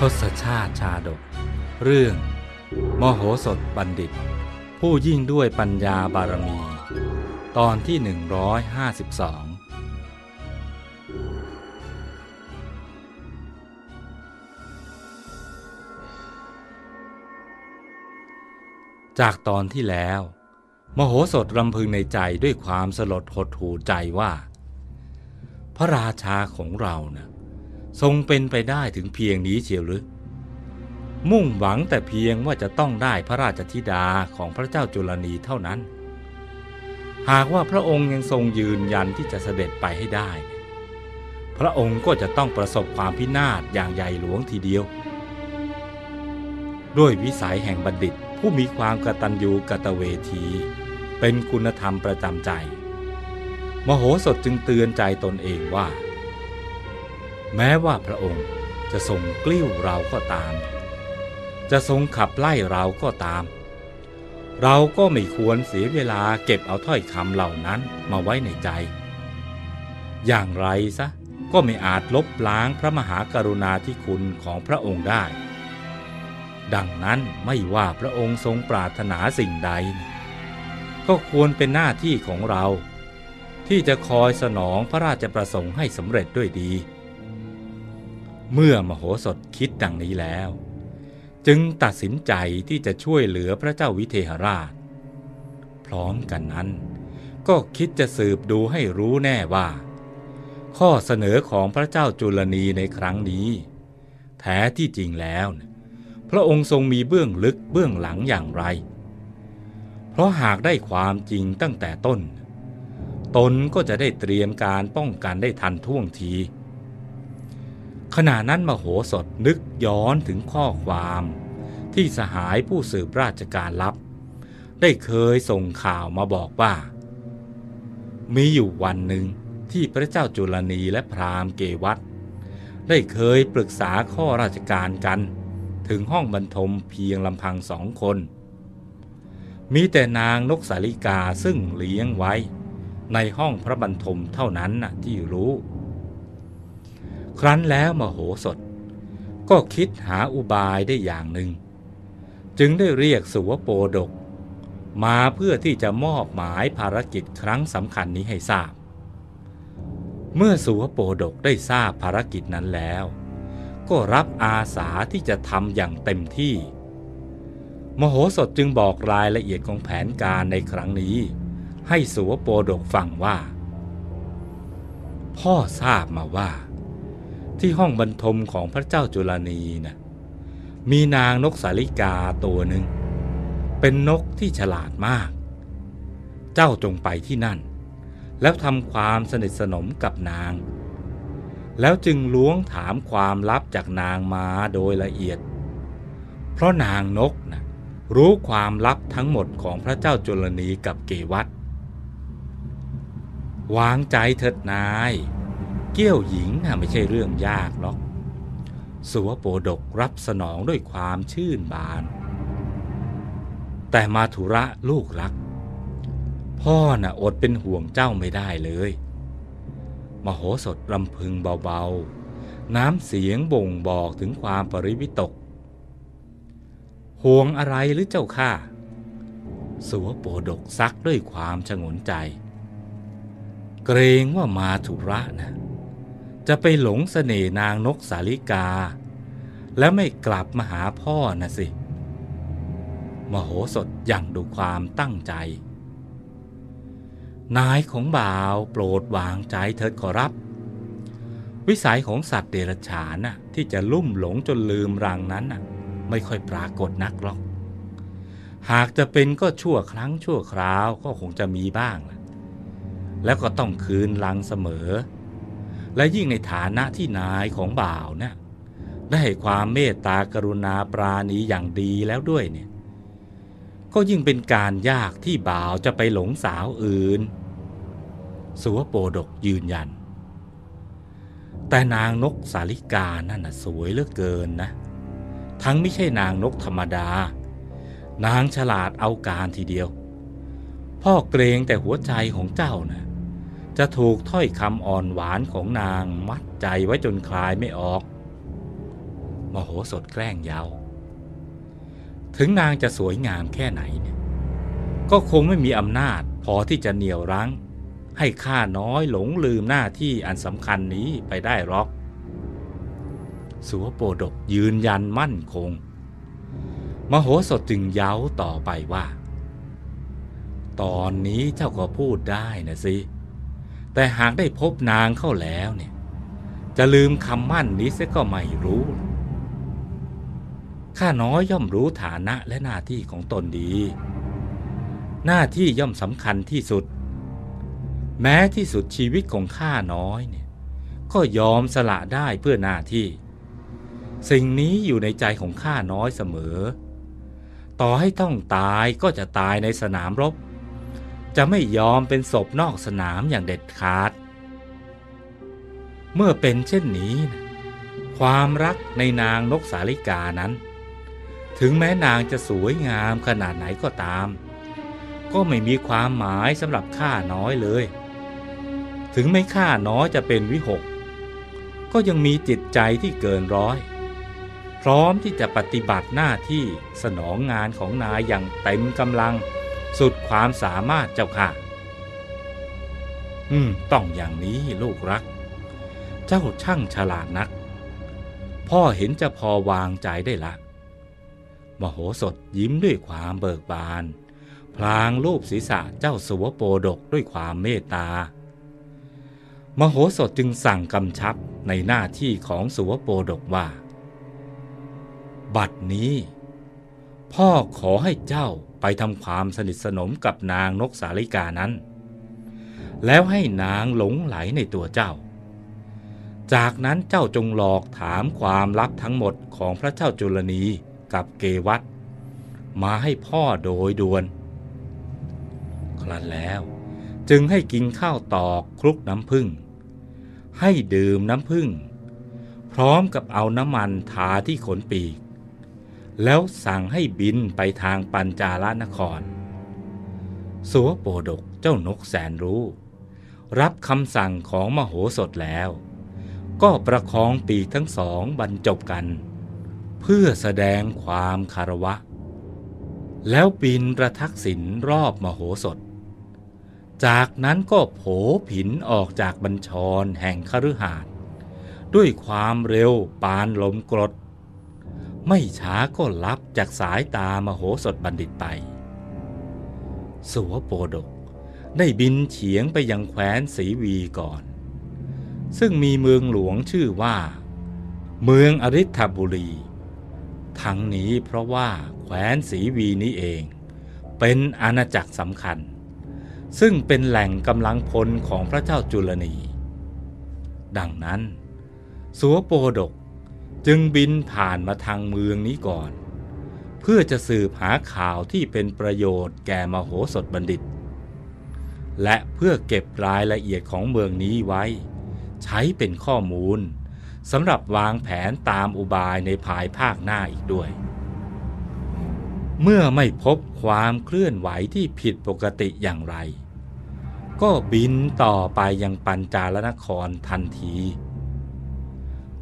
ทศชาติชาดก เรื่อง มโหสถบัณฑิต ผู้ยิ่งด้วยปัญญาบารมี ตอนที่ 152 จากตอนที่แล้ว มโหสถรำพึงในใจด้วยความสลดหดหูใจว่า พระราชาของเรานะ่ะ ทรงเป็นไปได้ถึงเพียงนี้เชียวหรือ มุ่งหวังแต่เพียงว่าจะต้องได้พระราชธิดาของพระเจ้าจุลนีเท่านั้น หากว่าพระองค์ยังทรงยืนยันที่จะเสด็จไปให้ได้ พระองค์ก็จะต้องประสบความพินาศอย่างใหญ่หลวงทีเดียว ด้วยวิสัยแห่งบัณฑิตผู้มีความกตัญญูกตเวที เป็นคุณธรรมประจำใจ มโหสถจึงเตือนใจตนเองว่า แม้ว่าพระองค์จะทรงกลิ้วเราก็ตาม จะทรงขับไล่เราก็ตาม เราก็ไม่ควรเสียเวลาเก็บเอาถ้อยคำเหล่านั้นมาไว้ในใจ อย่างไรซะก็ไม่อาจลบล้างพระมหากรุณาธิคุณของพระองค์ได้ ดังนั้นไม่ว่าพระองค์ทรงปรารถนาสิ่งใด ก็ควรเป็นหน้าที่ของเรา ที่จะคอยสนองพระราชประสงค์ให้สำเร็จด้วยดี เมื่อมโหสถคิดดังนี้แล้ว จึงตัดสินใจที่จะช่วยเหลือพระเจ้าวิเทหราช พร้อมกันนั้น ก็คิดจะสืบดูให้รู้แน่ว่า ข้อเสนอของพระเจ้าจุลนีในครั้งนี้ แท้ที่จริงแล้ว พระองค์ทรงมีเบื้องลึกเบื้องหลังอย่างไร เพราะหากได้ความจริงตั้งแต่ต้น ตนก็จะได้เตรียมการป้องกันได้ทันท่วงที ขณะนั้นมโหสถนึกย้อนถึงข้อความ ที่สหายผู้สืบราชการลับ ได้เคยส่งข่าวมาบอกว่า มีอยู่วันหนึ่งที่พระเจ้าจุลนีและพราหมณ์เกวัตได้เคยปรึกษาข้อราชการกัน ถึงห้องบรรทมเพียงลำพังสองคน มีแต่นางนกสาลิกาซึ่งเลี้ยงไว้ ในห้องพระบรรทมเท่านั้นที่รู้ ครั้นแล้วมโหสถ ก็คิดหาอุบายได้อย่างหนึ่ง จึงได้เรียกสุวโปดก มาเพื่อที่จะมอบหมายภารกิจครั้งสำคัญนี้ให้ทราบ เมื่อสุวโปดกได้ทราบภารกิจนั้นแล้ว ก็รับอาสาที่จะทำอย่างเต็มที่ มโหสถจึงบอกรายละเอียดของแผนการในครั้งนี้ ให้สุวโปดกฟังว่า พ่อทราบมาว่า ที่ห้องบรรทมของพระเจ้าจุลนีน่ะมีนางนกสาลิกาตัวหนึ่ง เป็นนกที่ฉลาดมาก เจ้าจงไปที่นั่น แล้วทำความสนิทสนมกับนาง แล้วจึงล้วงถามความลับจากนางมาโดยละเอียด เพราะนางนกนะรู้ความลับทั้งหมดของพระเจ้าจุลนีกับเกวัตวางใจเถิดนาย เกี้ยวหญิงน่ะไม่ใช่เรื่องยากหรอก สุวโปดกรับสนองด้วยความชื่นบาน แต่มาธุระลูกรัก พ่อน่ะอดเป็นห่วงเจ้าไม่ได้เลย มโหสถรำพึงเบาๆ น้ำเสียงบ่งบอกถึงความปริวิตก ห่วงอะไรหรือเจ้าข้าสุวโปดกซักด้วยความชงนใจ เกรงว่ามาธุระนะ จะไปหลงเสน่นางนกสาลิกา และไม่กลับมาหาพ่อนะสิ มโหสถยังดูความตั้งใจ นายของบ่าวโปรดวางใจเถิดขอรับ วิสัยของสัตว์เดรัจฉานน่ะที่จะลุ่มหลงจนลืมรังนั้นน่ะ ไม่ค่อยปรากฏนักหรอก หากจะเป็นก็ชั่วครั้งชั่วคราวก็คงจะมีบ้าง และแล้วก็ต้องคืนรังเสมอ และยิ่งในฐานะที่นายของบ่าวเนี่ยได้ความเมตตากรุณาปราณีอย่างดีแล้วด้วยเนี่ย ก็ยิ่งเป็นการยากที่บ่าวจะไปหลงสาวอื่น สุวโปดกยืนยัน แต่นางนกสาลิกานั่นน่ะสวยเหลือเกินนะ ทั้งไม่ใช่นางนกธรรมดา นางฉลาดเอาการทีเดียว พ่อเกรงแต่หัวใจของเจ้านะ จะถูกถ้อยคำอ่อนหวานของนางมัดใจไว้จนคลายไม่ออก มโหสถแกล้งเยาถึงนางจะสวยงามแค่ไหนเนี่ยก็คงไม่มีอำนาจพอที่จะเหนี่ยวรั้ง ให้ข้าน้อยหลงลืมหน้าที่อันสำคัญนี้ไปได้หรอก สัวโปดกยืนยันมั่นคง มโหสถจึงเย้าต่อไปว่า ตอนนี้เจ้าก็พูดได้นะสิ แต่หากได้พบนางเข้าแล้วเนี่ย จะลืมคำมั่นนี้เสียก็ไม่รู้ ข้าน้อยย่อมรู้ฐานะและหน้าที่ของตนดี หน้าที่ย่อมสำคัญที่สุด แม้ที่สุดชีวิตของข้าน้อยเนี่ย ก็ยอมสละได้เพื่อหน้าที่ สิ่งนี้อยู่ในใจของข้าน้อยเสมอ ต่อให้ต้องตายก็จะตายในสนามรบ จะไม่ยอมเป็นศพนอกสนามอย่างเด็ดขาด เมื่อเป็นเช่นนี้นะความรักในนางนกสาลิกานั้น ถึงแม้นางจะสวยงามขนาดไหนก็ตาม ก็ไม่มีความหมายสำหรับข้าน้อยเลย ถึงไม่ข้าน้อยจะเป็นวิหก ก็ยังมีจิตใจที่เกินร้อย พร้อมที่จะปฏิบัติหน้าที่สนองงานของนายอย่างเต็มกำลัง สุดความสามารถเจ้าค่ะ อืม ต้องอย่างนี้ลูกรัก เจ้าช่างฉลาดนัก พ่อเห็นจะพอวางใจได้ละ มโหสถยิ้มด้วยความเบิกบาน พลางรูปศีรษะเจ้าสวโปดกด้วยความเมตตามโหสถจึงสั่งกำชับในหน้าที่ของสุวโปดกว่า บัดนี้ พ่อขอให้เจ้า ไปทำความสนิทสนมกับนางนกสาลิกานั้น แล้วให้นางหลงไหลในตัวเจ้า จากนั้นเจ้าจงหลอกถามความลับทั้งหมดของพระเจ้าจุลนีกับเกวัตมาให้พ่อโดยด่วน ครั้นแล้วจึงให้กินข้าวตอกคลุกน้ำผึ้งให้ดื่มน้ำผึ้งพร้อมกับเอาน้ำมันทาที่ขนปีก แล้วสั่งให้บินไปทางปัญจาลนคร สัวโปดกเจ้านกแสนรู้ รับคำสั่งของมโหสถแล้ว ก็ประคองปีกทั้งสองบรรจบกัน เพื่อแสดงความคารวะ แล้วบินประทักษิณรอบมโหสถ จากนั้นก็โผผินออกจากบัญชรแห่งคฤหาสน์ด้วยความเร็วปานลมกรด ไม่ช้าก็ลับจากสายตามโหสถบัณฑิตไปสัวโปดกได้บินเฉียงไปยังแคว้นศรีวีก่อน ซึ่งมีเมืองหลวงชื่อว่า เมืองอริ t บุรี ทั้งนี้เพราะว่าแคว้นศรีวีนี้เอง เป็นอาณาจักรสำคัญ ซึ่งเป็นแหล่งกำลังพลของพระเจ้าจุลนี ดังนั้น สัวโปดก จึงบินผ่านมาทางเมืองนี้ก่อน เพื่อจะสืบหาข่าวที่เป็นประโยชน์แก่มโหสถบัณฑิต และเพื่อเก็บรายละเอียดของเมืองนี้ไว้ ใช้เป็นข้อมูลสำหรับวางแผนตามอุบายในภายภาคหน้าอีกด้วย เมื่อไม่พบความเคลื่อนไหวที่ผิดปกติอย่างไร ก็บินต่อไปยังปัญจาลนครทันที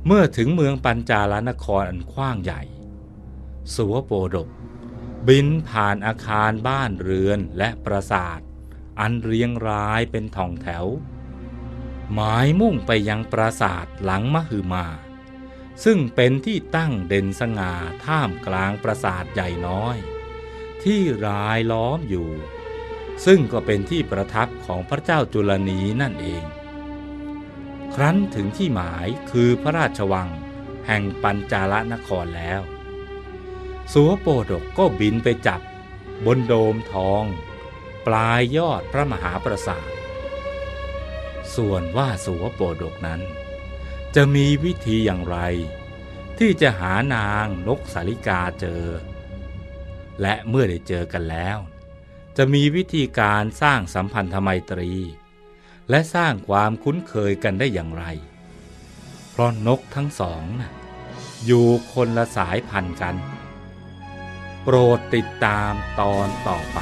เมื่อถึงเมืองปัญจาลนครอันกว้างใหญ่สัวโปดก บินผ่านอาคารบ้านเรือนและปราสาท อันเรียงรายเป็นทองแถว หมายมุ่งไปยังปราสาทหลังมหึมา ซึ่งเป็นที่ตั้งเด่นสง่าท่ามกลางปราสาทใหญ่น้อย ที่รายล้อมอยู่ ซึ่งก็เป็นที่ประทับของพระเจ้าจุลนีนั่นเอง ครั้นถึงที่หมายคือพระราชวัง แห่งปัญจาลนครแล้วสัวโปดกก็บินไปจับบนโดมทอง ปลายยอดพระมหาปราสาท ส่วนว่าสัวโปดกนั้น จะมีวิธีอย่างไร ที่จะหานางนกสาลิกาเจอ และเมื่อได้เจอกันแล้ว จะมีวิธีการสร้างสัมพันธไมตรี และสร้างความคุ้นเคยกันได้อย่างไร เพราะนกทั้งสองนะอยู่คนละสายพันธุ์กัน โปรดติดตามตอนต่อไป